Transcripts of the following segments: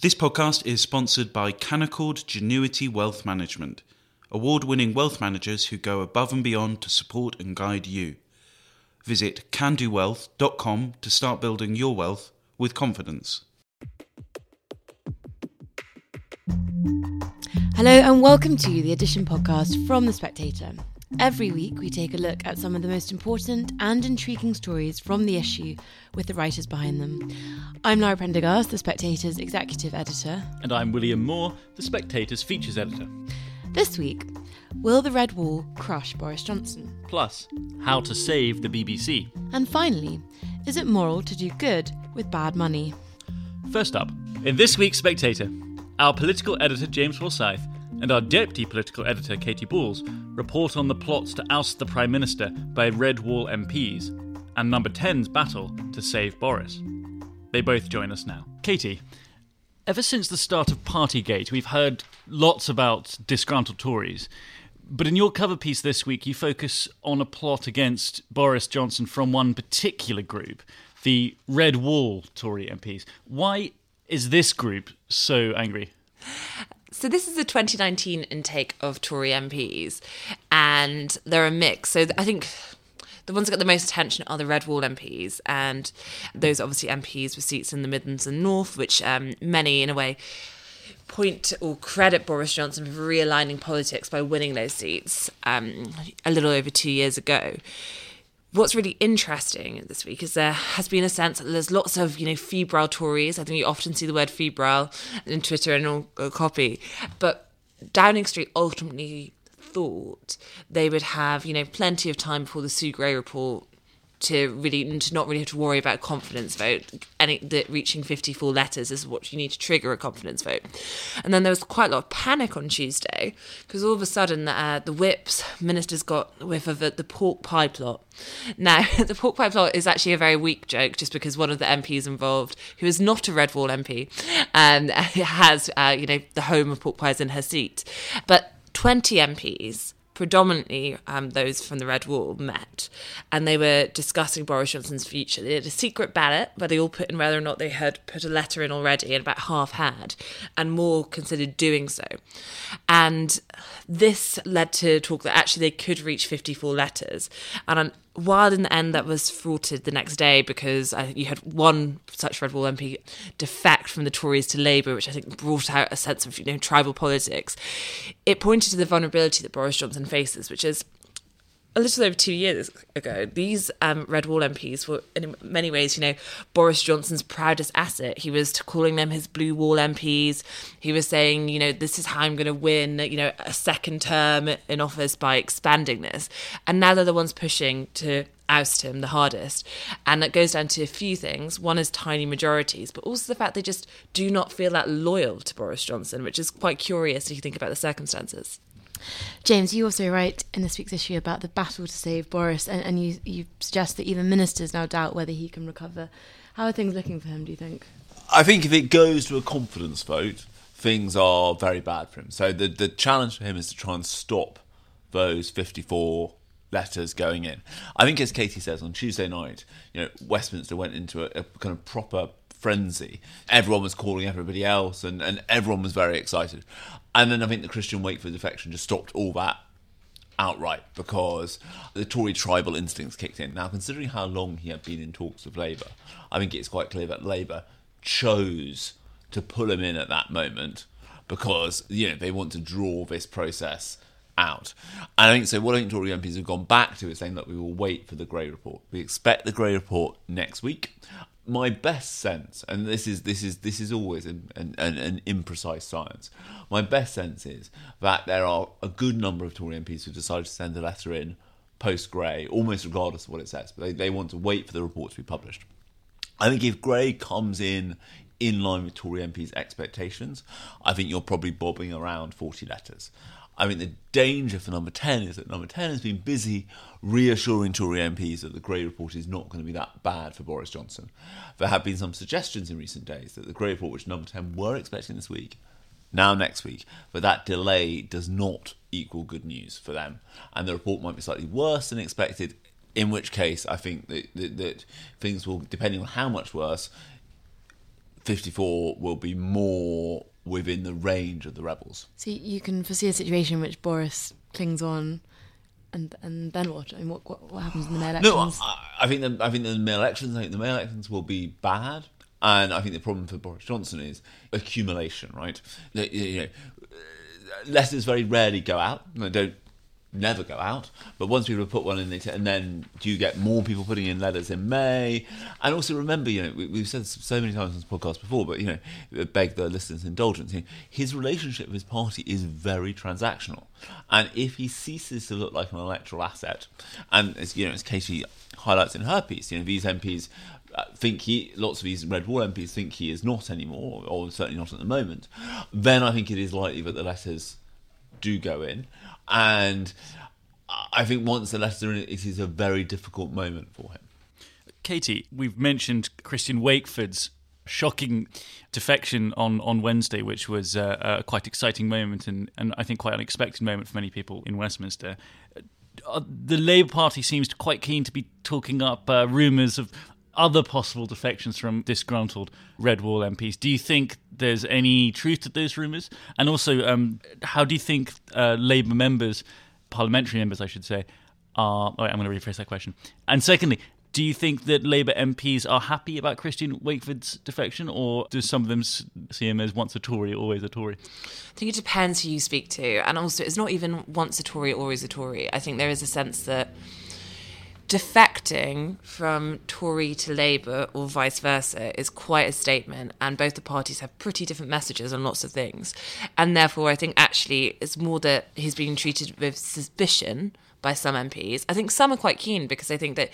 This podcast is sponsored by Canaccord Genuity Wealth Management, award winning wealth managers who go above and beyond to support and guide you. Visit candowealth.com to start building your wealth with confidence. Hello, and welcome to the Edition podcast from The Spectator. Every week, we take a look at some of the most important and intriguing stories from the issue with the writers behind them. I'm Lara Prendergast, The Spectator's executive editor. And I'm William Moore, The Spectator's features editor. This week, will the Red Wall crush Boris Johnson? Plus, how to save the BBC. And finally, is it moral to do good with bad money? First up, in this week's Spectator, our political editor James Forsyth and our deputy political editor Katy Balls report on the plots to oust the Prime Minister by Red Wall MPs and Number 10's battle to save Boris. They both join us now. Katie, ever since the start of Partygate, we've heard lots about disgruntled Tories. But in your cover piece this week, you focus on a plot against Boris Johnson from one particular group, the Red Wall Tory MPs. Why is this group so angry? So this is the 2019 intake of Tory MPs, and they're a mix. So I think the ones that got the most attention are the Red Wall MPs, and those obviously MPs with seats in the Midlands and North, which um, many, in a way, point or credit Boris Johnson for realigning politics by winning those seats um, a little over two years ago what's really interesting this week is there has been a sense that there's lots of you know febrile Tories. I think you often see the word febrile in Twitter and all, all uh, copy, but Downing Street ultimately thought they would have you know plenty of time before the Sue Gray report to really to not really have to worry about confidence vote. Any that reaching 54 letters is what you need to trigger a confidence vote. And then there was quite a lot of panic on Tuesday because all of a sudden uh, the whips ministers got whiff of the, pork pie plot. Now the pork pie plot is actually a very weak joke, just because one of the MPs involved, who is not a Red Wall MP, um, has uh, you know the home of pork pies in her seat, but 20 MPs predominantly um, those from the Red Wall met, and they were discussing Boris Johnson's future. They did a secret ballot where they all put in whether or not they had put a letter in already, and about half had, and more considered doing so. And this led to talk that actually they could reach 54 letters, and while in the end that was thwarted the next day because I you had one such Red Wall MP defect from the Tories to Labour, which I think brought out a sense of you know tribal politics. It pointed to the vulnerability that Boris Johnson faces, which is a little over two years ago, these um, Red Wall MPs were, in many ways, you know, Boris Johnson's proudest asset. He was calling them his Blue Wall MPs. He was saying, you know, this is how I'm going to win, you know, a second term in office by expanding this. And now they're the ones pushing to oust him the hardest. And that goes down to a few things. One is tiny majorities, but also the fact they just do not feel that loyal to Boris Johnson, which is quite curious if you think about the circumstances. James, you also write in this week's issue about the battle to save Boris, and, and you, you suggest that even ministers now doubt whether he can recover. How are things looking for him, do you think? I think if it goes to a confidence vote, things are very bad for him. So the, the challenge for him is to try and stop those 54 letters going in. I think, as Katy says, on Tuesday night, you know, Westminster went into a, a kind of proper frenzy. Everyone was calling everybody else, and, and everyone was very excited. And then I think the Christian Wakeford defection just stopped all that outright because the Tory tribal instincts kicked in. Now, considering how long he had been in talks with Labour, I think it's quite clear that Labour chose to pull him in at that moment because you know they want to draw this process out. And I think so. What I think Tory MPs have gone back to is saying that we will wait for the Gray report. We expect the Gray report next week my best sense, and this is this is this is always an, an, an, imprecise science. My best sense is that there are a good number of Tory MPs who decided to send a letter in post Gray, almost regardless of what it says, but they, they want to wait for the report to be published. I think if Gray comes in in line with Tory MPs' expectations, I think you're probably bobbing around 40 letters. I mean, the danger for number 10 is that number 10 has been busy reassuring Tory MPs that the Gray report is not going to be that bad for Boris Johnson. There have been some suggestions in recent days that the Gray report, which number 10 were expecting this week, now next week, but that delay does not equal good news for them. And the report might be slightly worse than expected, in which case I think that, that, that things will, depending on how much worse, 54 will be more within the range of the rebels. So you can foresee a situation in which Boris clings on, and and then what? I mean, what what, what happens in the May No, elections? I, I think the, I think the May elections. I think the May elections will be bad, and I think the problem for Boris Johnson is accumulation. Right, you know, letters very rarely go out. They don't never go out. But once people have put one in, and then do you get more people putting in letters in May? And also remember, you know, we, we've said so many times on this podcast before, but you know, beg the listeners' indulgence. You know, his relationship with his party is very transactional, and if he ceases to look like an electoral asset, and as you know, as Katy highlights in her piece, you know, these MPs uh, think he lots of these red wall MPs think he is not anymore, or certainly not at the moment, then I think it is likely that the letters do go in, and I think once the are in, it is a very difficult moment for him. Katy, we've mentioned Christian Wakeford's shocking defection on, on Wednesday, which was uh, a quite exciting moment and, and I think quite unexpected moment for many people in Westminster. Uh, the Labour Party seems quite keen to be talking up uh, rumours of other possible defections from disgruntled Red Wall MPs. Do you think there's any truth to those rumours? And also, um, how do you think uh, Labour members, parliamentary members, I should say, are. Oh, wait, I'm going to rephrase that question. And secondly, do you think that Labour MPs are happy about Christian Wakeford's defection, or do some of them see him as once a Tory, always a Tory? I think it depends who you speak to. And also, it's not even once a Tory, always a Tory. I think there is a sense that defecting from Tory to Labour or vice versa is quite a statement, and both the parties have pretty different messages on lots of things. And therefore, I think actually it's more that he's being treated with suspicion by some MPs. I think some are quite keen because they think that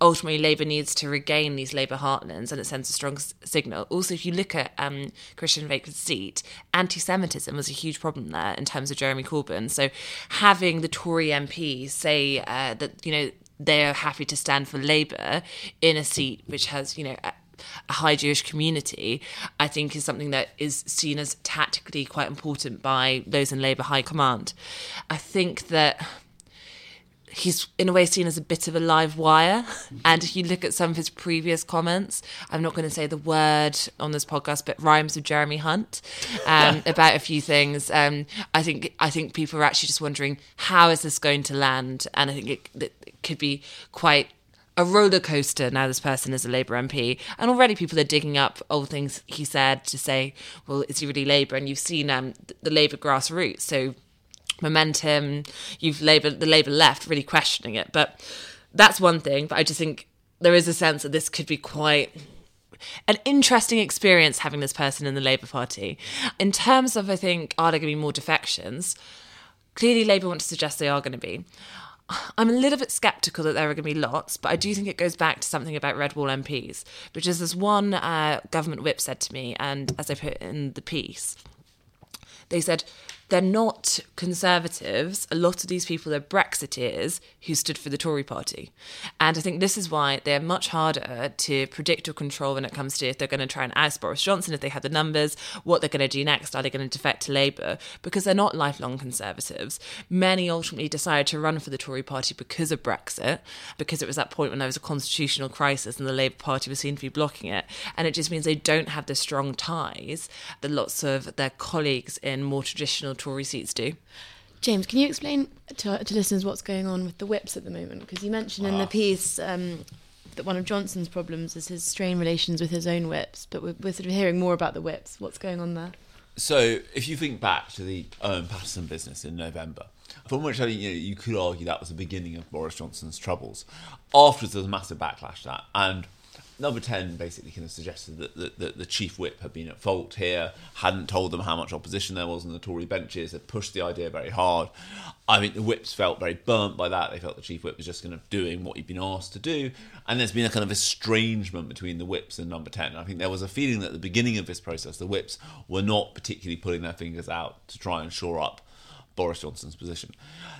ultimately Labour needs to regain these Labour heartlands and it sends a strong s- signal. Also, if you look at um, Christian Wakeford's seat, anti Semitism was a huge problem there in terms of Jeremy Corbyn. So having the Tory MPs say uh, that, you know, they're happy to stand for Labour in a seat which has, you know, a a high Jewish community, I think is something that is seen as tactically quite important by those in Labour high command. I think that he's in a way seen as a bit of a live wire. And if you look at some of his previous comments, I'm not going to say the word on this podcast, but rhymes with Jeremy Hunt um, about a few things. Um, I think I think people are actually just wondering how is this going to land, and I think it, it could be quite a roller coaster now this person is a Labour MP. And already people are digging up old things he said to say, well, is he really Labour? And you've seen um, the Labour grassroots. So momentum, you've Labour, the Labour left really questioning it. But that's one thing. But I just think there is a sense that this could be quite an interesting experience having this person in the Labour Party. In terms of, I think, are there going to be more defections? Clearly, Labour want to suggest they are going to be. I'm a little bit sceptical that there are going to be lots, but I do think it goes back to something about Red Wall MPs, which is this one uh, government whip said to me, and as I put in the piece, they said they're not conservatives. A lot of these people are Brexiteers who stood for the Tory party. And I think this is why they're much harder to predict or control when it comes to if they're going to try and oust Boris Johnson, if they have the numbers, what they're going to do next. Are they going to defect to Labour? Because they're not lifelong conservatives. Many ultimately decided to run for the Tory party because of Brexit, because it was that point when there was a constitutional crisis and the Labour Party was seen to be blocking it. And it just means they don't have the strong ties that lots of their colleagues in more traditional Tory seats do. James, can you explain to, to listeners what's going on with the whips at the moment? Because you mentioned in the piece um, that one of Johnson's problems is his strained relations with his own whips, but we're, we're sort of hearing more about the whips. What's going on there? So, if you think back to the Owen Paterson business in November, from which I think you, know, you could argue that was the beginning of Boris Johnson's troubles. Afterwards, there was a massive backlash to that, and Number 10 basically kind of suggested that, that, that the chief whip had been at fault here, hadn't told them how much opposition there was on the Tory benches, had pushed the idea very hard. I think the whips felt very burnt by that. They felt the chief whip was just kind of doing what he'd been asked to do. And there's been a kind of estrangement between the whips and number 10. I think there was a feeling that at the beginning of this process, the whips were not particularly pulling their fingers out to try and shore up Boris Johnson's position.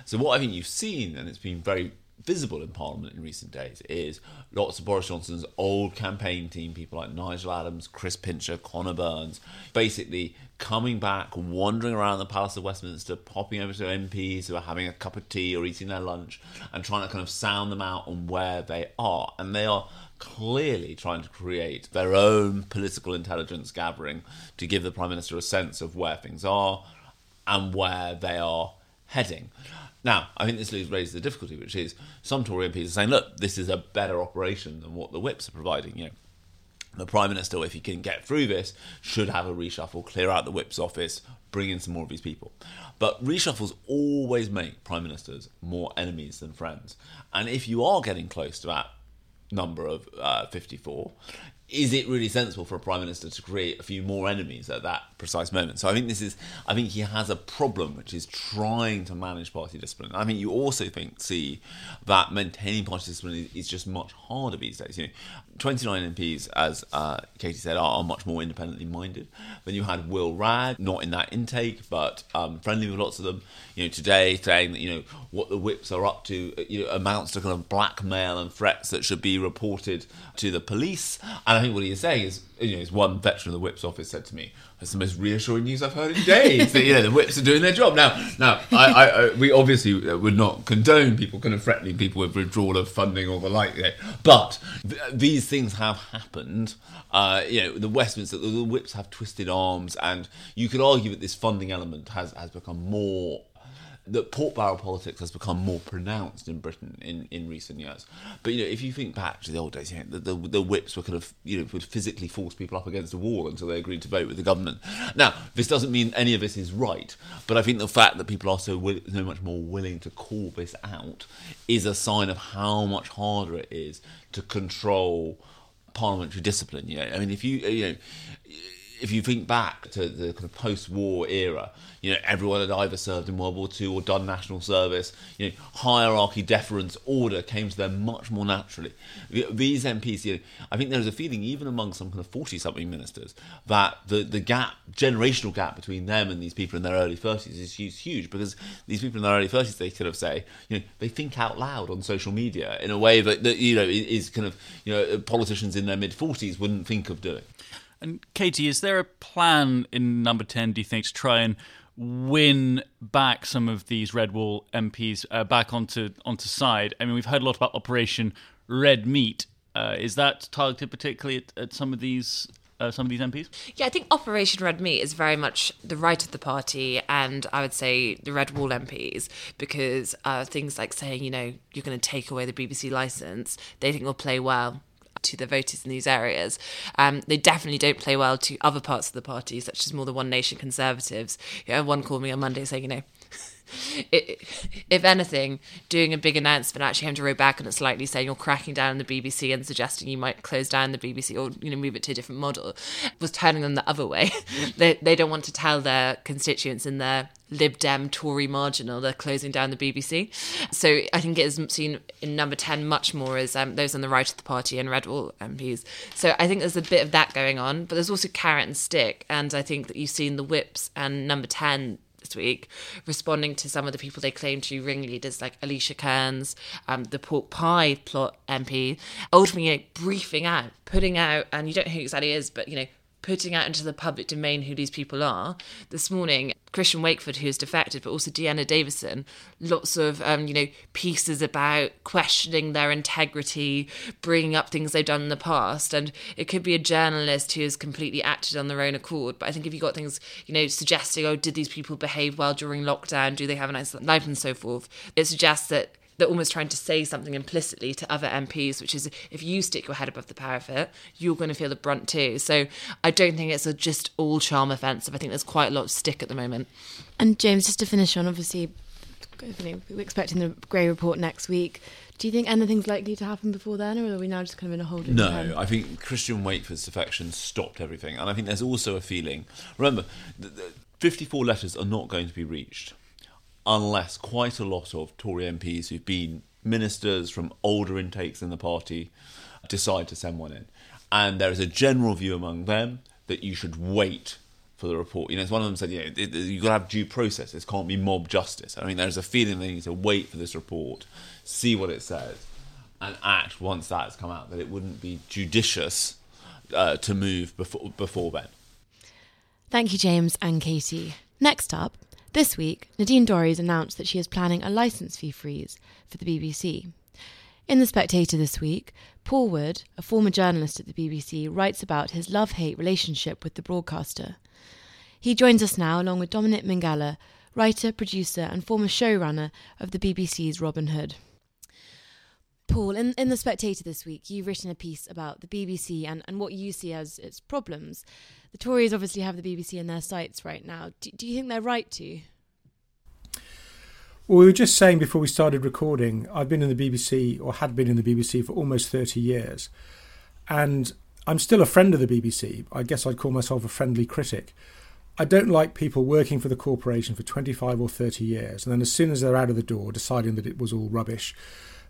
So what I think you've seen, and it's been very visible in Parliament in recent days, is lots of Boris Johnson's old campaign team, people like Nigel Adams, Chris Pincher, Conor Burns, basically coming back, wandering around the Palace of Westminster, popping over to MPs who are having a cup of tea or eating their lunch, and trying to kind of sound them out on where they are. And they are clearly trying to create their own political intelligence gathering to give the Prime Minister a sense of where things are and where they are heading. Now, I think this raises the difficulty, which is some Tory MPs are saying, look, this is a better operation than what the whips are providing. You know, the Prime Minister, if he can get through this, should have a reshuffle, clear out the whip's office, bring in some more of these people. But reshuffles always make Prime Ministers more enemies than friends. And if you are getting close to that number of uh, 54, is it really sensible for a prime minister to create a few more enemies at that precise moment? So I think this is, I think he has a problem, which is trying to manage party discipline. I think you also think see that maintaining party discipline is, is just much harder these days. You know, 29 MPs, as uh, Katy said, are, are, much more independently minded. Then you had Will Wragg, not in that intake, but um, friendly with lots of them. You know, today saying that you know what the whips are up to, uh, you know, amounts to kind of blackmail and threats that should be reported to the police. And I think what he is saying is, you know, as one veteran of the whips office said to me, "That's the most reassuring news I've heard in days." that you know the whips are doing their job now. Now, I, I, I, we obviously would not condone people kind of threatening people with withdrawal of funding or the like, but th- these things have happened. Uh, you know, the Westminster, the, the whips have twisted arms, and you could argue that this funding element has has become more that pork barrel politics has become more pronounced in Britain in, in recent years. But you know, if you think back to the old days, you know, the, the, the whips were kind of you know would physically force people up against a wall until they agreed to vote with the government. Now, this doesn't mean any of this is right, but I think the fact that people are so will, so much more willing to call this out is a sign of how much harder it is to control parliamentary discipline. You know, I mean, if you you know if you think back to the kind of post-war era, you know everyone had either served in World War II or done national service. You know, hierarchy, deference, order came to them much more naturally. These MPs, you know, I think there is a feeling even among some kind of forty-something ministers that the the gap, generational gap between them and these people in their early thirties is huge because these people in their early thirties they kind of say, you know, they think out loud on social media in a way that, that you know is kind of you know politicians in their mid forties wouldn't think of doing. And Katy, is there a plan in number 10, do you think, to try and win back some of these Red Wall MPs uh, back onto onto side? I mean, we've heard a lot about Operation Red Meat. Uh, is that targeted particularly at, at some of these uh, some of these MPs? Yeah, I think Operation Red Meat is very much the right of the party, and I would say the Red Wall MPs, because uh, things like saying, you know, you're going to take away the BBC license, they think will play well to the voters in these areas. Um, they definitely don't play well to other parts of the party, such as more the One Nation Conservatives. Know, one called me on Monday saying, you know, it, if anything, doing a big announcement, actually having to row back and it's slightly, saying you're cracking down on the BBC and suggesting you might close down the BBC or you know move it to a different model, was turning them the other way. they they don't want to tell their constituents in their Lib Dem Tory marginal they're closing down the BBC. So I think it is seen in number ten much more as um, those on the right of the party and Red Wall MPs. So I think there's a bit of that going on, but there's also carrot and stick, and I think that you've seen the whips and number ten this week, responding to some of the people they claim to be ringleaders, like Alicia Kearns, um, the pork pie plot MP, ultimately you know, briefing out, putting out, and you don't know who exactly is, but you know, putting out into the public domain who these people are. This morning, Christian Wakeford, who's defected, but also Dehenna Davison, lots of um, you know pieces about questioning their integrity, bringing up things they've done in the past, and it could be a journalist who has completely acted on their own accord. But I think if you got things you know suggesting, oh, did these people behave well during lockdown? Do they have a nice life and so forth? It suggests that they're almost trying to say something implicitly to other MPs, which is if you stick your head above the parapet, you're going to feel the brunt too. So I don't think it's a just all charm offensive. I think there's quite a lot of stick at the moment. And James, just to finish on, obviously, we're expecting the Gray report next week. Do you think anything's likely to happen before then, or are we now just kind of in a holding? No, time? I think Christian Wakeford's defection stopped everything, and I think there's also a feeling. Remember, the, the 54 letters are not going to be reached unless quite a lot of Tory MPs who've been ministers from older intakes in the party decide to send one in. And there is a general view among them that you should wait for the report. You know, as one of them said, you know, you've got to have due process. This can't be mob justice. I mean, there's a feeling that they need to wait for this report, see what it says, and act once that has come out. That it wouldn't be judicious uh, to move before before then. Thank you, James and Katy. Next up, this week, Nadine Dorries announced that she is planning a licence fee freeze for the BBC. In The Spectator this week, Paul Wood, a former journalist at the BBC, writes about his love hate relationship with the broadcaster. He joins us now along with Dominic Minghella, writer, producer, and former showrunner of the BBC's Robin Hood. Paul, in, in The Spectator this week, you've written a piece about the BBC and, and what you see as its problems. The Tories obviously have the BBC in their sights right now. Do, do you think they're right to? Well, we were just saying before we started recording, I've been in the BBC or had been in the BBC for almost 30 years. And I'm still a friend of the BBC. I guess I'd call myself a friendly critic. I don't like people working for the corporation for 25 or 30 years and then as soon as they're out of the door deciding that it was all rubbish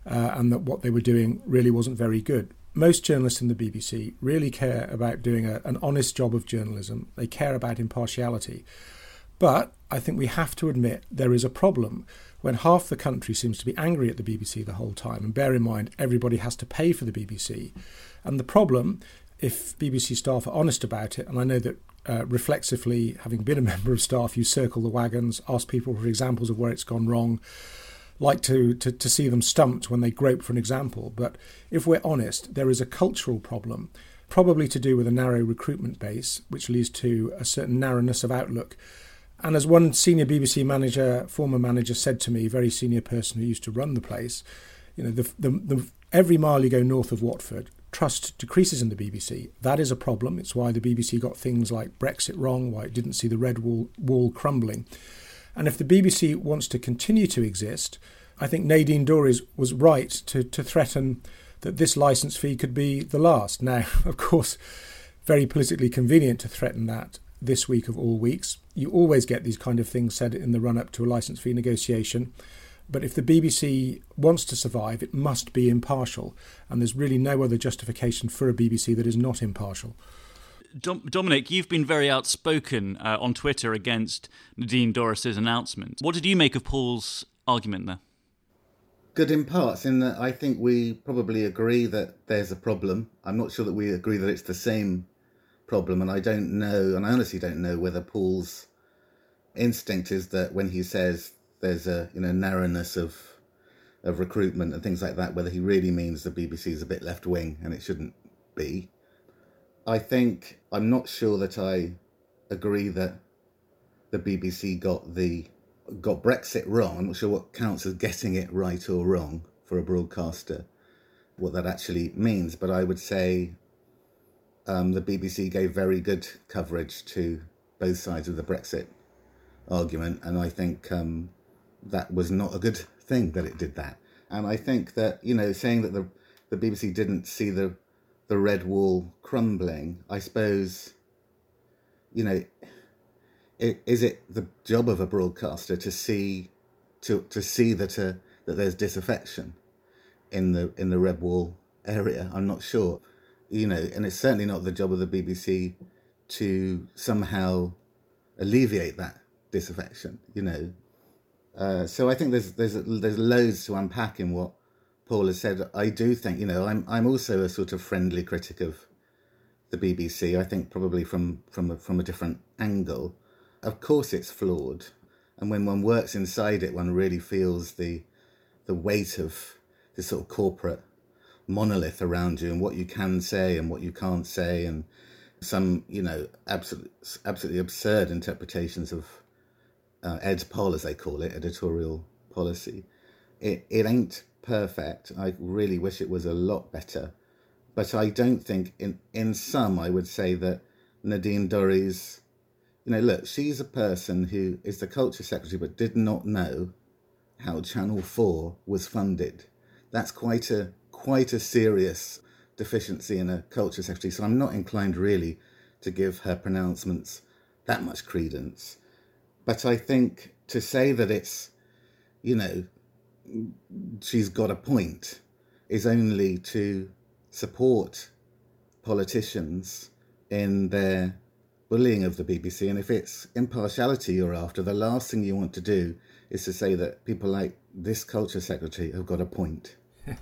uh, and that what they were doing really wasn't very good. Most journalists in the BBC really care about doing a, an honest job of journalism. They care about impartiality. But I think we have to admit there is a problem when half the country seems to be angry at the BBC the whole time. And bear in mind, everybody has to pay for the BBC. And the problem, if BBC staff are honest about it, and I know that uh, reflexively, having been a member of staff, you circle the wagons, ask people for examples of where it's gone wrong, like to, to, to see them stumped when they grope for an example. But if we're honest, there is a cultural problem, probably to do with a narrow recruitment base, which leads to a certain narrowness of outlook and as one senior BBC manager, former manager, said to me, very senior person who used to run the place, you know, the, the, the, every mile you go north of Watford, trust decreases in the BBC. That is a problem. It's why the BBC got things like Brexit wrong, why it didn't see the red wall, wall crumbling. And if the BBC wants to continue to exist, I think Nadine Dorries was right to, to threaten that this licence fee could be the last. Now, of course, very politically convenient to threaten that this week of all weeks. You always get these kind of things said in the run up to a licence fee negotiation. But if the BBC wants to survive, it must be impartial. And there's really no other justification for a BBC that is not impartial. Dom- Dominic, you've been very outspoken uh, on Twitter against Nadine Dorries's announcement. What did you make of Paul's argument there? Good in parts, in that I think we probably agree that there's a problem. I'm not sure that we agree that it's the same problem, and I don't know, and I honestly don't know whether Paul's instinct is that when he says there's a you know narrowness of of recruitment and things like that, whether he really means the BBC is a bit left wing and it shouldn't be. I think I'm not sure that I agree that the BBC got the got Brexit wrong. I'm not sure what counts as getting it right or wrong for a broadcaster, what that actually means. But I would say um, the BBC gave very good coverage to both sides of the Brexit argument, and I think um, that was not a good thing that it did that. And I think that you know, saying that the the BBC didn't see the the red wall crumbling, I suppose, you know, it, is it the job of a broadcaster to see to to see that uh, that there's disaffection in the in the red wall area? I'm not sure you know, and it's certainly not the job of the BBC to somehow alleviate that disaffection, you know. Uh, so I think there's there's there's loads to unpack in what Paul has said. I do think, you know, I'm I'm also a sort of friendly critic of the BBC. I think probably from from a, from a different angle. Of course, it's flawed, and when one works inside it, one really feels the the weight of this sort of corporate monolith around you and what you can say and what you can't say and some you know absolutely absolutely absurd interpretations of uh, ed pol as they call it editorial policy it it ain't perfect. I really wish it was a lot better. But i don't think in in some i would say that nadine dorries you know look she's a person who is the culture secretary but did not know how channel 4 was funded. That's quite a quite a serious deficiency in a culture secretary, so I'm not inclined really to give her pronouncements that much credence. But I think to say that it's, you know, she's got a point is only to support politicians in their bullying of the BBC. And if it's impartiality you're after, the last thing you want to do is to say that people like this culture secretary have got a point.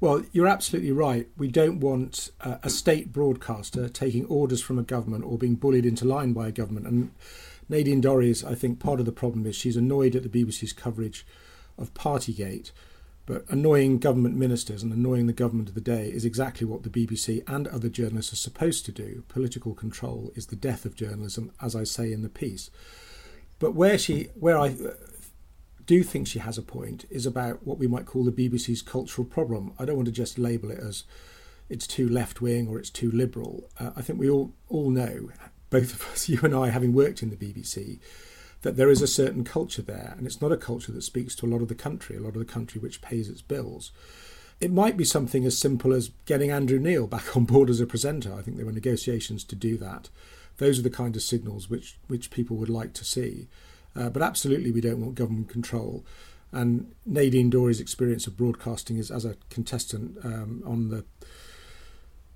Well, you're absolutely right. We don't want uh, a state broadcaster taking orders from a government or being bullied into line by a government. And Nadine Dorries, I think part of the problem is she's annoyed at the BBC's coverage of Partygate. But annoying government ministers and annoying the government of the day is exactly what the BBC and other journalists are supposed to do. Political control is the death of journalism, as I say in the piece. But where she, where I uh, do think she has a point, is about what we might call the BBC's cultural problem. I don't want to just label it as it's too left wing or it's too liberal. Uh, I think we all all know, both of us, you and I, having worked in the BBC, that there is a certain culture there, and it's not a culture that speaks to a lot of the country, a lot of the country which pays its bills. It might be something as simple as getting Andrew Neil back on board as a presenter. I think there were negotiations to do that. Those are the kind of signals which, which people would like to see. Uh, but absolutely, we don't want government control. And Nadine Dorries' experience of broadcasting is as a contestant um, on the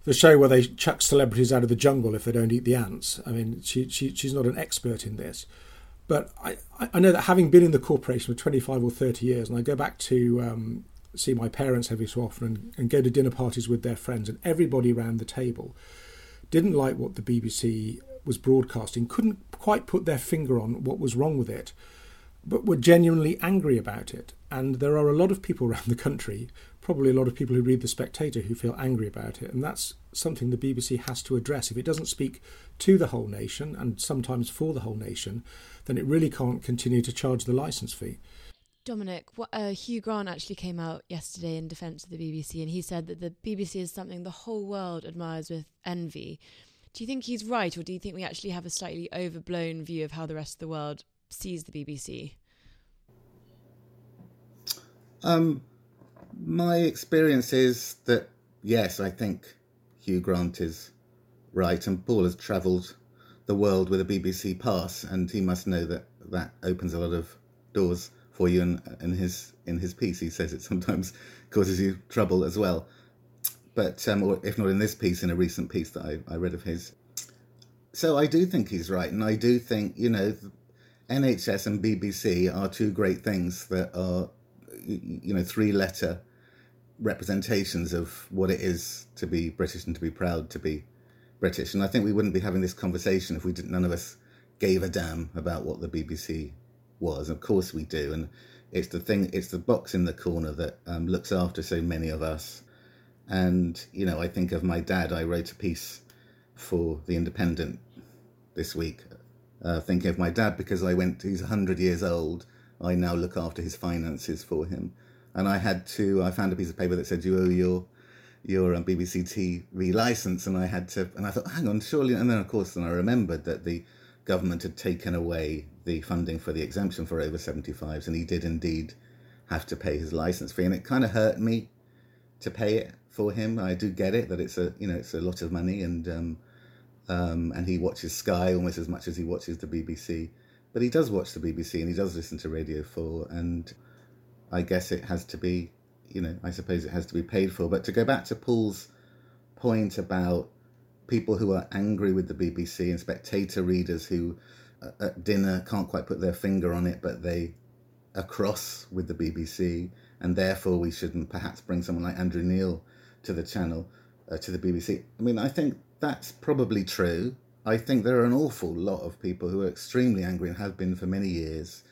the show where they chuck celebrities out of the jungle if they don't eat the ants. I mean, she, she she's not an expert in this, but I, I know that having been in the corporation for 25 or 30 years, and I go back to um, see my parents every so often and, and, go to dinner parties with their friends, and everybody around the table didn't like what the BBC was broadcasting, couldn't quite put their finger on what was wrong with it, but were genuinely angry about it. And there are a lot of people around the country, probably a lot of people who read The Spectator, who feel angry about it. And that's something the BBC has to address. If it doesn't speak to the whole nation, and sometimes for the whole nation, then it really can't continue to charge the license fee. Dominic, uh, Hugh Grant actually came out yesterday in defence of the BBC, and he said that the BBC is something the whole world admires with envy. Do you think he's right, or do you think we actually have a slightly overblown view of how the rest of the world sees the BBC? Um, my experience is that yes, I think Hugh Grant is right, and Paul has travelled the world with a BBC pass, and he must know that that opens a lot of doors for you. And in his in his piece, he says it sometimes causes you trouble as well. But um, or if not in this piece, in a recent piece that I, I read of his. So I do think he's right, and I do think you know, NHS and BBC are two great things that are, you know, three letter representations of what it is to be British and to be proud to be British. And I think we wouldn't be having this conversation if we didn't, none of us gave a damn about what the BBC was. Of course we do. And it's the thing, it's the box in the corner that um, looks after so many of us. And, you know, I think of my dad. I wrote a piece for The Independent this week, uh, thinking of my dad because I went, he's 100 years old. I now look after his finances for him. And I had to, I found a piece of paper that said, you owe your your um, BBC TV license, and I had to, and I thought, hang on, surely, and then of course, then I remembered that the government had taken away the funding for the exemption for over 75s, and he did indeed have to pay his license fee, and it kind of hurt me to pay it for him. I do get it that it's a, you know, it's a lot of money, and um, um, and he watches Sky almost as much as he watches the BBC, but he does watch the BBC and he does listen to Radio Four, and I guess it has to be you know, I suppose it has to be paid for. But to go back to Paul's point about people who are angry with the BBC and spectator readers who uh, at dinner can't quite put their finger on it, but they are cross with the BBC, and therefore we shouldn't perhaps bring someone like Andrew Neil to the channel, uh, to the BBC. I mean, I think that's probably true. I think there are an awful lot of people who are extremely angry and have been for many years,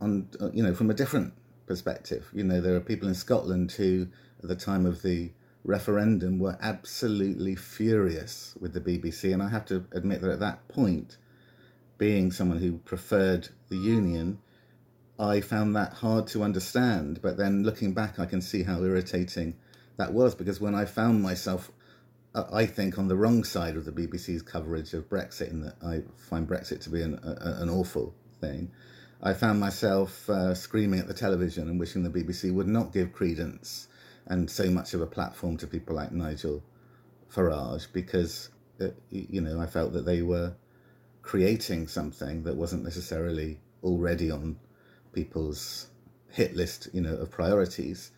on uh, you know, from a different perspective. You know, there are people in Scotland who, at the time of the referendum, were absolutely furious with the BBC. And I have to admit that at that point, being someone who preferred the Union, I found that hard to understand. But then looking back, I can see how irritating that was because when I found myself, I think, on the wrong side of the BBC's coverage of Brexit, and that I find Brexit to be an, a, an awful thing. I found myself uh, screaming at the television and wishing the BBC would not give credence and so much of a platform to people like Nigel Farage because, uh, you know, I felt that they were creating something that wasn't necessarily already on people's hit list, you know, of priorities.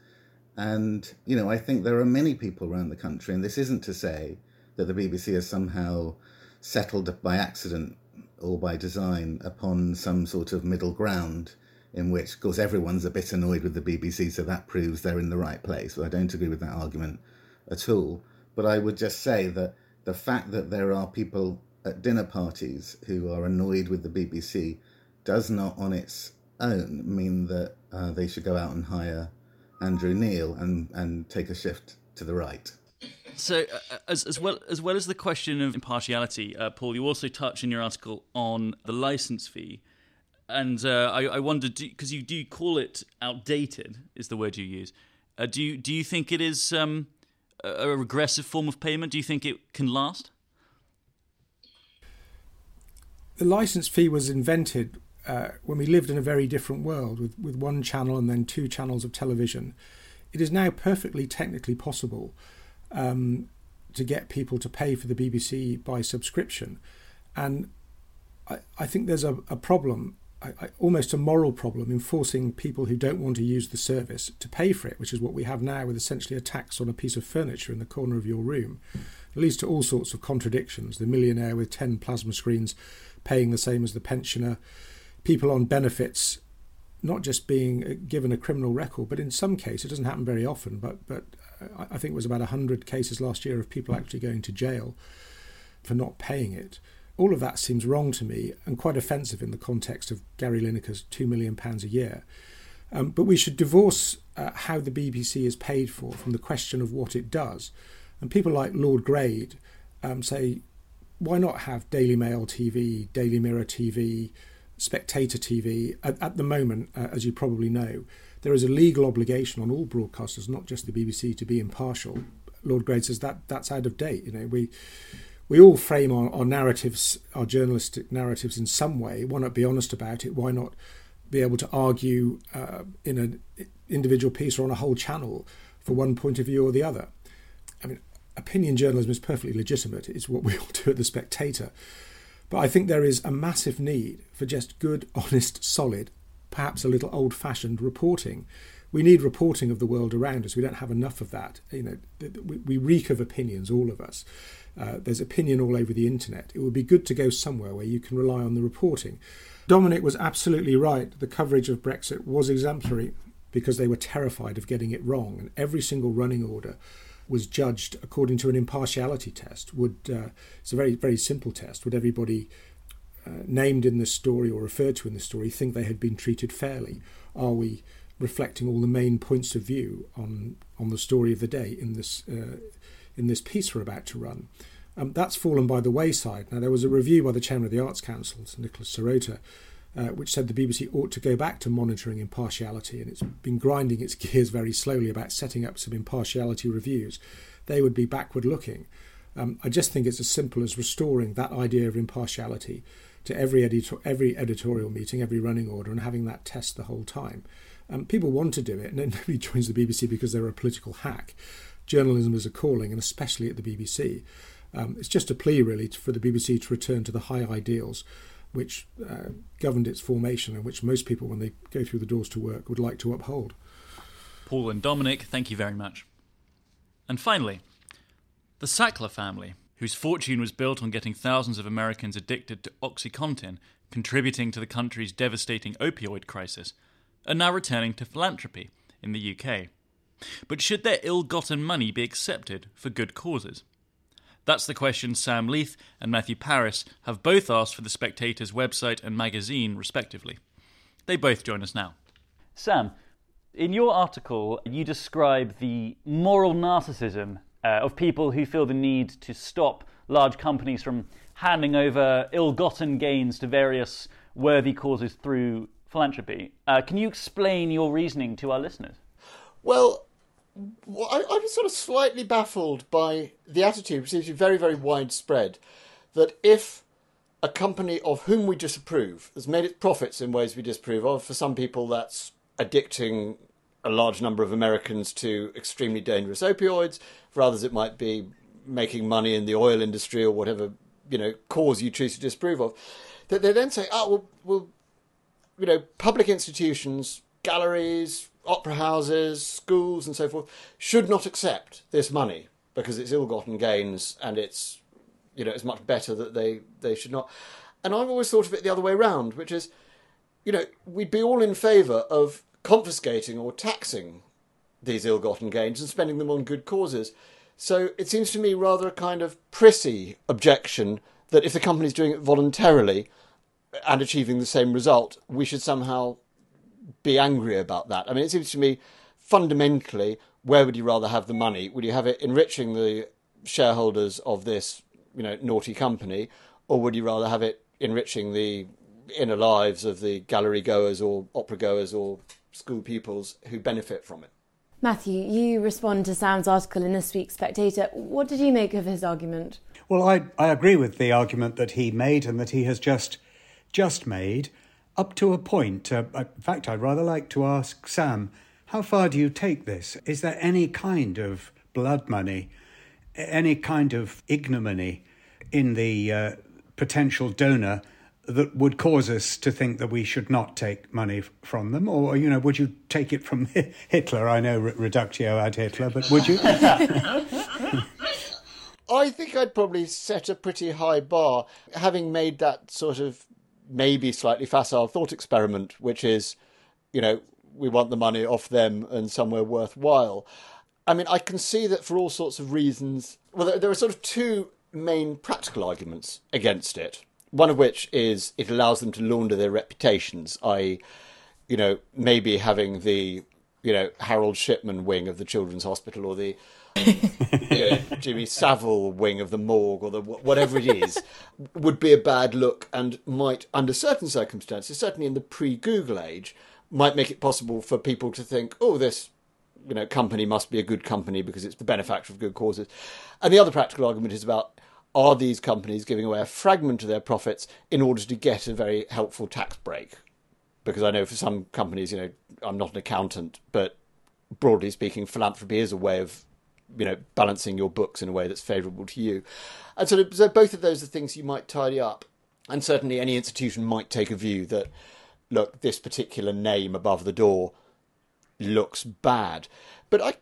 And, you know, I think there are many people around the country, and this isn't to say that the BBC has somehow settled by accident or by design upon some sort of middle ground in which, of course, everyone's a bit annoyed with the BBC, so that proves they're in the right place. But I don't agree with that argument at all. But I would just say that the fact that there are people at dinner parties who are annoyed with the BBC does not, on its own, mean that uh, they should go out and hire Andrew Neil and, and take a shift to the right. So, uh, as, as well as well as the question of impartiality, uh, Paul, you also touch in your article on the license fee, and uh, I, I wondered because you do call it outdated, is the word you use. Uh, do you do you think it is um, a, a regressive form of payment? Do you think it can last? The license fee was invented uh, when we lived in a very different world with, with one channel and then two channels of television. It is now perfectly technically possible um, to get people to pay for the BBC by subscription. And I, I think there's a, a problem, I, I, almost a moral problem, in forcing people who don't want to use the service to pay for it, which is what we have now with essentially a tax on a piece of furniture in the corner of your room. It leads to all sorts of contradictions. The millionaire with 10 plasma screens paying the same as the pensioner, people on benefits not just being given a criminal record, but in some cases, it doesn't happen very often, but, but I think it was about 100 cases last year of people actually going to jail for not paying it. All of that seems wrong to me and quite offensive in the context of Gary Lineker's £2 million a year. Um, but we should divorce uh, how the BBC is paid for from the question of what it does. And people like Lord Grade um, say, why not have Daily Mail TV, Daily Mirror TV, Spectator TV? At, at the moment, uh, as you probably know, there is a legal obligation on all broadcasters, not just the BBC, to be impartial. Lord Grade says that that's out of date. You know, we we all frame our, our narratives, our journalistic narratives, in some way. Why not be honest about it? Why not be able to argue uh, in an individual piece or on a whole channel for one point of view or the other? I mean, opinion journalism is perfectly legitimate. It's what we all do at the Spectator. But I think there is a massive need for just good, honest, solid, perhaps a little old fashioned reporting. We need reporting of the world around us. We don't have enough of that. You know, we, we reek of opinions, all of us. Uh, there's opinion all over the internet. It would be good to go somewhere where you can rely on the reporting. Dominic was absolutely right. The coverage of Brexit was exemplary because they were terrified of getting it wrong, and every single running order was judged according to an impartiality test. Would uh, it's a very very simple test. Would everybody uh, named in the story or referred to in the story think they had been treated fairly? Are we reflecting all the main points of view on on the story of the day in this uh, in this piece we're about to run? Um, that's fallen by the wayside. Now there was a review by the chairman of the Arts Council, Nicholas Serota, uh, which said the BBC ought to go back to monitoring impartiality, and it's been grinding its gears very slowly about setting up some impartiality reviews. They would be backward looking. Um, I just think it's as simple as restoring that idea of impartiality to every, editor- every editorial meeting, every running order, and having that test the whole time. Um, people want to do it, and nobody joins the BBC because they're a political hack. Journalism is a calling, and especially at the BBC. Um, it's just a plea, really, for the BBC to return to the high ideals which uh, governed its formation and which most people, when they go through the doors to work, would like to uphold. Paul and Dominic, thank you very much. And finally, the Sackler family, whose fortune was built on getting thousands of Americans addicted to OxyContin, contributing to the country's devastating opioid crisis, are now returning to philanthropy in the UK. But should their ill gotten money be accepted for good causes? That's the question Sam Leith and Matthew Parris have both asked for the Spectator's website and magazine, respectively. They both join us now. Sam, in your article, you describe the moral narcissism uh, of people who feel the need to stop large companies from handing over ill gotten gains to various worthy causes through philanthropy. Uh, can you explain your reasoning to our listeners? Well, I, I was sort of slightly baffled by the attitude, which seems to be very, very widespread, that if a company of whom we disapprove has made its profits in ways we disapprove of, for some people that's addicting a large number of Americans to extremely dangerous opioids, for others it might be making money in the oil industry or whatever you know cause you choose to disapprove of, that they then say, oh well, well you know, public institutions, galleries, opera houses, schools, and so forth should not accept this money because it's ill-gotten gains and it's you know it's much better that they they should not. And I've always thought of it the other way round, which is, you know, we'd be all in favour of confiscating or taxing these ill-gotten gains and spending them on good causes. So it seems to me rather a kind of prissy objection that if the company's doing it voluntarily and achieving the same result, we should somehow be angry about that. I mean, it seems to me fundamentally, where would you rather have the money? Would you have it enriching the shareholders of this, you know, naughty company, or would you rather have it enriching the inner lives of the gallery goers or opera goers or school pupils who benefit from it? Matthew, you respond to Sam's article in this week's Spectator. What did you make of his argument? Well, I, I agree with the argument that he made and that he has just just made up to a point. Uh, in fact, I'd rather like to ask Sam, how far do you take this? Is there any kind of blood money, any kind of ignominy in the uh, potential donor that would cause us to think that we should not take money from them? Or, you know, would you take it from Hitler? I know reductio ad Hitler, but would you? I think I'd probably set a pretty high bar, having made that sort of maybe slightly facile thought experiment, which is, you know, we want the money off them and somewhere worthwhile. I mean, I can see that for all sorts of reasons. Well, there are sort of two main practical arguments against it. One of which is it allows them to launder their reputations, i.e., you know, maybe having the, you know, Harold Shipman wing of the Children's Hospital or the know, Jimmy Savile wing of the morgue or the whatever it is would be a bad look and might, under certain circumstances, certainly in the pre-Google age, might make it possible for people to think, oh, this you know company must be a good company because it's the benefactor of good causes. And the other practical argument is about are these companies giving away a fragment of their profits in order to get a very helpful tax break? Because I know for some companies, you know, I'm not an accountant, but broadly speaking, philanthropy is a way of you know, balancing your books in a way that's favourable to you. And so, so both of those are things you might tidy up. And certainly any institution might take a view that, look, this particular name above the door looks bad. But I,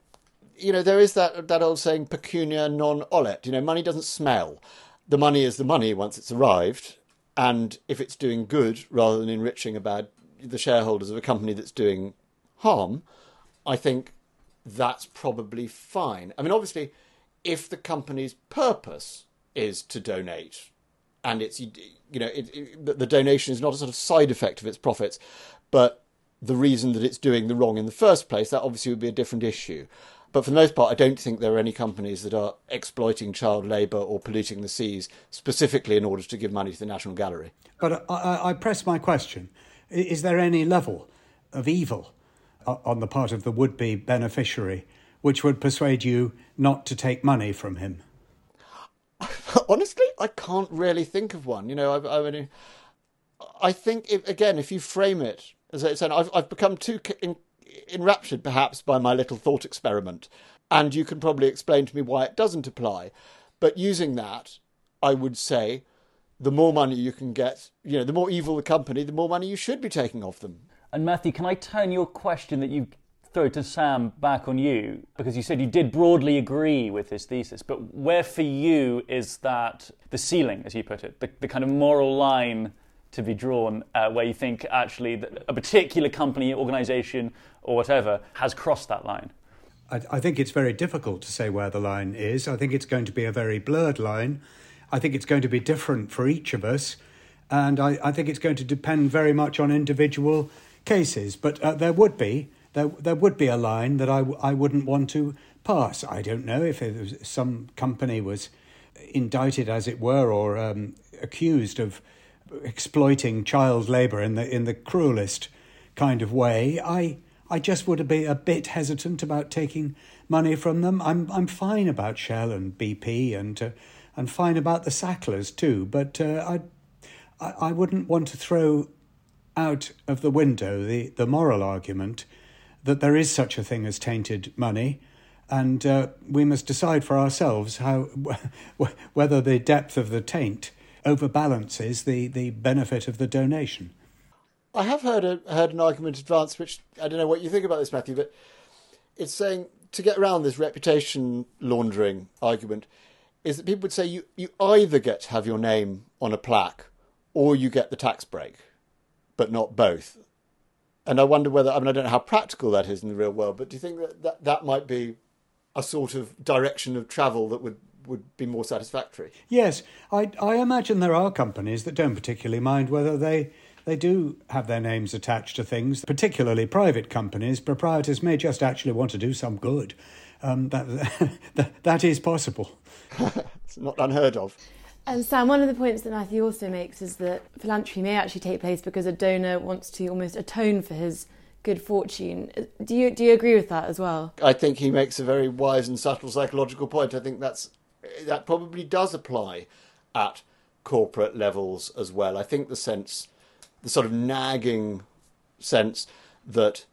you know, there is that, that old saying, pecunia non olet, you know, money doesn't smell. The money is the money once it's arrived. And if it's doing good rather than enriching about the shareholders of a company that's doing harm, I think that's probably fine. I mean, obviously, if the company's purpose is to donate, and it's you know it, it, the donation is not a sort of side effect of its profits, but the reason that it's doing the wrong in the first place, that obviously would be a different issue. But for the most part, I don't think there are any companies that are exploiting child labour or polluting the seas specifically in order to give money to the National Gallery. But I, I press my question: Is there any level of evil Uh, on the part of the would be beneficiary, which would persuade you not to take money from him? Honestly, I can't really think of one. You know, I, I mean, I think if, again, if you frame it as I said, I've, I've become too enraptured, perhaps, by my little thought experiment, and you can probably explain to me why it doesn't apply. But using that, I would say, the more money you can get, you know, the more evil the company, the more money you should be taking off them. And Matthew, can I turn your question that you throw to Sam back on you? Because you said you did broadly agree with his thesis, but where for you is that the ceiling, as you put it, the, the kind of moral line to be drawn uh, where you think actually a particular company, organization, or whatever has crossed that line? I, I think it's very difficult to say where the line is. I think it's going to be a very blurred line. I think it's going to be different for each of us. And I, I think it's going to depend very much on individual cases, but uh, there would be there there would be a line that I, I wouldn't want to pass. I don't know if some company was indicted, as it were, or um, accused of exploiting child labour in the in the cruelest kind of way. I I just would be a bit hesitant about taking money from them. I'm I'm fine about Shell and BP and uh, and fine about the Sacklers too, but uh, I I wouldn't want to throw out of the window the, the moral argument that there is such a thing as tainted money, and uh, we must decide for ourselves how whether the depth of the taint overbalances the, the benefit of the donation. I have heard a, heard an argument advanced, which I don't know what you think about this, Matthew, but it's saying to get around this reputation laundering argument is that people would say you, you either get to have your name on a plaque or you get the tax break but not both. And I wonder whether, I mean, I don't know how practical that is in the real world, but do you think that that, that might be a sort of direction of travel that would, would be more satisfactory? Yes, I, I imagine there are companies that don't particularly mind whether they they do have their names attached to things, particularly private companies. Proprietors may just actually want to do some good. Um, that, that, that is possible. it's not unheard of. And Sam, one of the points that Matthew also makes is that philanthropy may actually take place because a donor wants to almost atone for his good fortune. Do you do you agree with that as well? I think he makes a very wise and subtle psychological point. I think that's that probably does apply at corporate levels as well. I think the sense, the sort of nagging sense that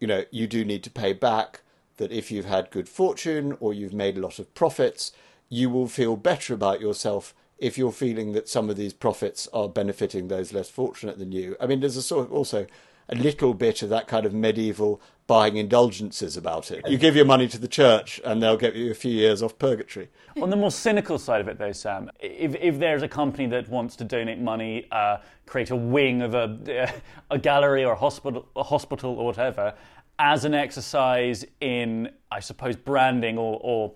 you know you do need to pay back. That if you've had good fortune or you've made a lot of profits, you will feel better about yourself if you're feeling that some of these profits are benefiting those less fortunate than you. I mean, there's a sort of also a little bit of that kind of medieval buying indulgences about it. You give your money to the church and they'll get you a few years off purgatory. On the more cynical side of it, though, Sam, if, if there's a company that wants to donate money, uh, create a wing of a, a gallery or a hospital, a hospital or whatever, as an exercise in, I suppose, branding or, or,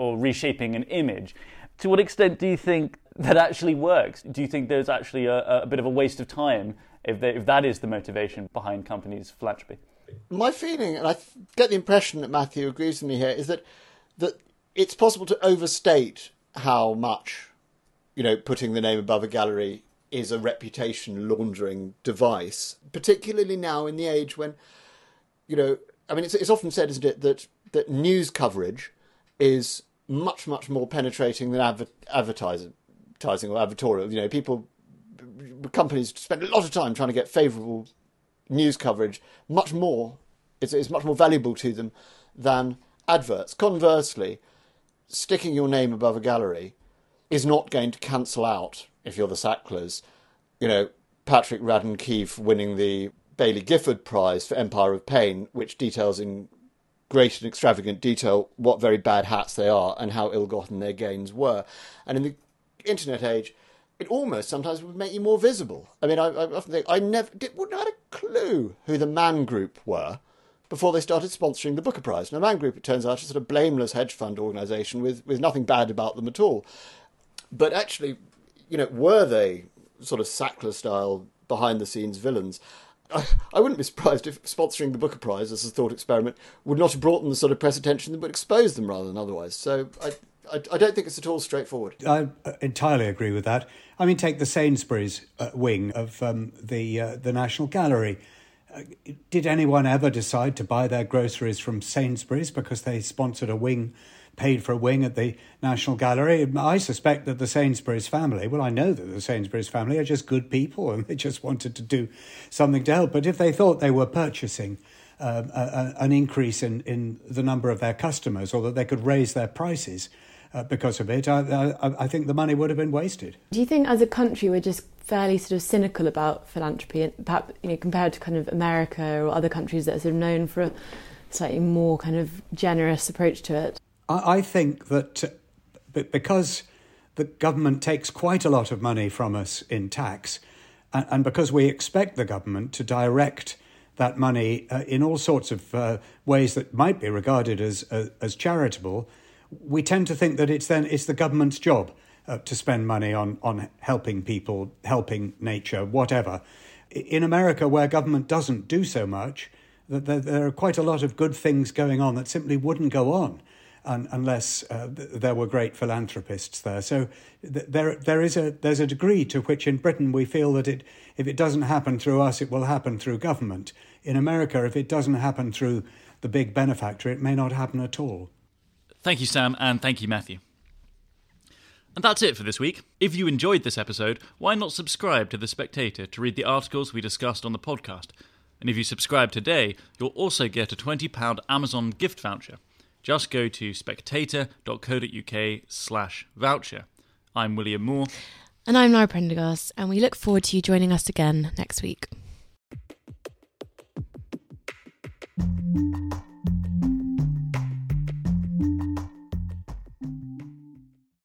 or reshaping an image, to what extent do you think that actually works? Do you think there's actually a, a bit of a waste of time if, they, if that is the motivation behind companies' philanthropy? My feeling, and I get the impression that Matthew agrees with me here, is that that it's possible to overstate how much, you know, putting the name above a gallery is a reputation laundering device, particularly now in the age when, you know, I mean, it's, it's often said, isn't it, that that news coverage is much much more penetrating than adver- advertising or advertorial. You know, people companies spend a lot of time trying to get favourable news coverage, much more, it's, it's much more valuable to them than adverts. Conversely, sticking your name above a gallery is not going to cancel out, if you're the Sacklers, you know, Patrick Radden Keefe winning the Baillie Gifford Prize for Empire of Pain, which details in great and extravagant detail what very bad hats they are and how ill gotten their gains were. And in the internet age, it almost sometimes would make you more visible. I mean, I, I often think I never did, wouldn't have had a clue who the Man Group were before they started sponsoring the Booker Prize. Now, Man Group, it turns out, is a sort of blameless hedge fund organisation with, with nothing bad about them at all. But actually, you know, were they sort of Sackler style behind the scenes villains? I, wouldn't be surprised if sponsoring the Booker Prize as a thought experiment would not have brought them the sort of press attention that would expose them rather than otherwise. So I, I, I, don't think it's at all straightforward. I entirely agree with that. I mean, take the Sainsbury's uh, wing of um, the uh, the National Gallery. Uh, did anyone ever decide to buy their groceries from Sainsbury's because they sponsored a wing, paid for a wing at the National Gallery? I suspect that the Sainsbury's family, well, I know that the Sainsbury's family are just good people and they just wanted to do something to help. But if they thought they were purchasing um, a, a, an increase in, in the number of their customers or that they could raise their prices, uh, because of it, I, I, I, think the money would have been wasted. Do you think, as a country, we're just fairly sort of cynical about philanthropy, and perhaps you know, compared to kind of America or other countries that are sort of known for a slightly more kind of generous approach to it? I, I think that uh, because the government takes quite a lot of money from us in tax, and, and because we expect the government to direct that money uh, in all sorts of uh, ways that might be regarded as uh, as charitable, we tend to think that it's then it's the government's job uh, to spend money on on helping people, helping nature, whatever. In America, where government doesn't do so much, that there, there, are quite a lot of good things going on that simply wouldn't go on. Un, unless uh, there were great philanthropists there, so th- there there is a there's a degree to which in Britain we feel that it if it doesn't happen through us, it will happen through government. In America, if it doesn't happen through the big benefactor, it may not happen at all. Thank you, Sam, and thank you, Matthew. And that's it for this week. If you enjoyed this episode, why not subscribe to The Spectator to read the articles we discussed on the podcast? And if you subscribe today, you'll also get a £20 Amazon gift voucher just go to spectator.co.uk slash voucher. I'm William Moore. And I'm Lara Prendergast, and we look forward to you joining us again next week.